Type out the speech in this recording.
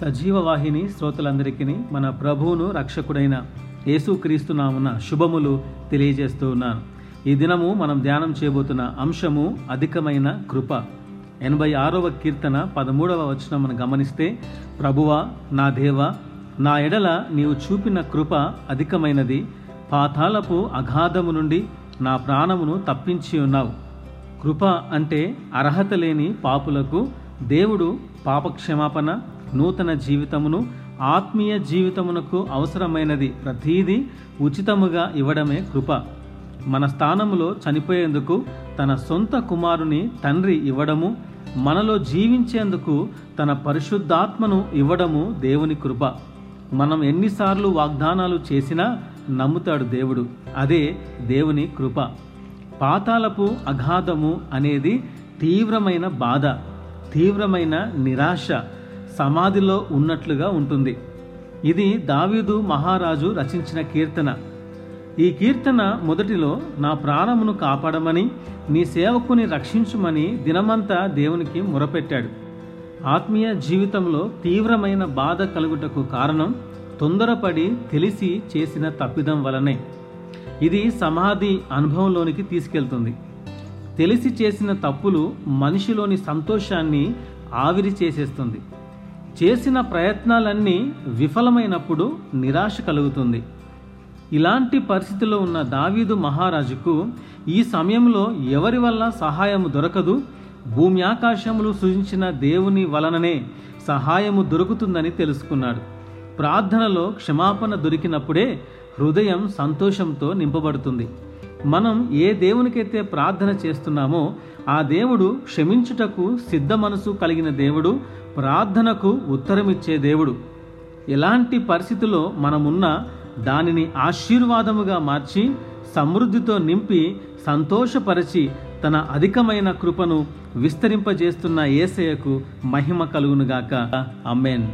సజీవ వాహిని శ్రోతలందరికీ మన ప్రభువును రక్షకుడైన యేసుక్రీస్తు నామున శుభములు తెలియజేస్తూ ఉన్నాను. ఈ దినము మనం ధ్యానం చేయబోతున్న అంశము అధికమైన కృప. ఎనభై ఆరవ కీర్తన పదమూడవ వచనం మనం గమనిస్తే ప్రభువా నా దేవ నా ఎడల నీవు చూపిన కృప అధికమైనది. పాతాళపు అగాధము నుండి నా ప్రాణమును తప్పించి ఉన్నావు. కృప అంటే అర్హత లేని పాపులకు దేవుడు పాపక్షమాపణ నూతన జీవితమును ఆత్మీయ జీవితమునకు అవసరమైనది ప్రతీది ఉచితముగా ఇవ్వడమే కృప. మన స్థానములో చనిపోయేందుకు తన సొంత కుమారుని తండ్రి ఇవ్వడము మనలో జీవించేందుకు తన పరిశుద్ధాత్మను ఇవ్వడము దేవుని కృప. మనం ఎన్నిసార్లు వాగ్దానాలు చేసినా నమ్ముతాడు దేవుడు. అదే దేవుని కృప. పాతాలపు అగాధము అనేది తీవ్రమైన బాధ తీవ్రమైన నిరాశ సమాధిలో ఉన్నట్లుగా ఉంటుంది. ఇది దావీదు మహారాజు రచించిన కీర్తన. ఈ కీర్తన మొదటిలో నా ప్రాణమును కాపాడమని నీ సేవకుని రక్షించుమని దినమంతా దేవునికి మొరపెట్టాడు. ఆత్మీయ జీవితంలో తీవ్రమైన బాధ కలుగుటకు కారణం తొందరపడి తెలిసి చేసిన తప్పిదం వలనే. ఇది సమాధి అనుభవంలోనికి తీసుకెళ్తుంది. తెలిసి చేసిన తప్పులు మనిషిలోని సంతోషాన్ని ఆవిరి చేసేస్తుంది. చేసిన ప్రయత్నాలన్నీ విఫలమైనప్పుడు నిరాశ కలుగుతుంది. ఇలాంటి పరిస్థితిలో ఉన్న దావీదు మహారాజుకు ఈ సమయంలో ఎవరి వల్ల సహాయము దొరకదు? భూమి ఆకాశములు సృజించిన దేవుని వలననే సహాయము దొరుకుతుందని తెలుసుకున్నాడు. ప్రార్థనలో క్షమాపణ దొరికినప్పుడే హృదయం సంతోషంతో నింపబడుతుంది. మనం ఏ దేవునికైతే ప్రార్థన చేస్తున్నామో ఆ దేవుడు క్షమించుటకు సిద్ధ మనసు కలిగిన దేవుడు ప్రార్థనకు ఉత్తరమిచ్చే దేవుడు. ఎలాంటి పరిస్థితిలో మనమున్నా దానిని ఆశీర్వాదముగా మార్చి సమృద్ధితో నింపి సంతోషపరచి తన అధికమైన కృపను విస్తరింపజేస్తున్న ఏసయకు మహిమ కలుగునుగాక. అమ్మేన్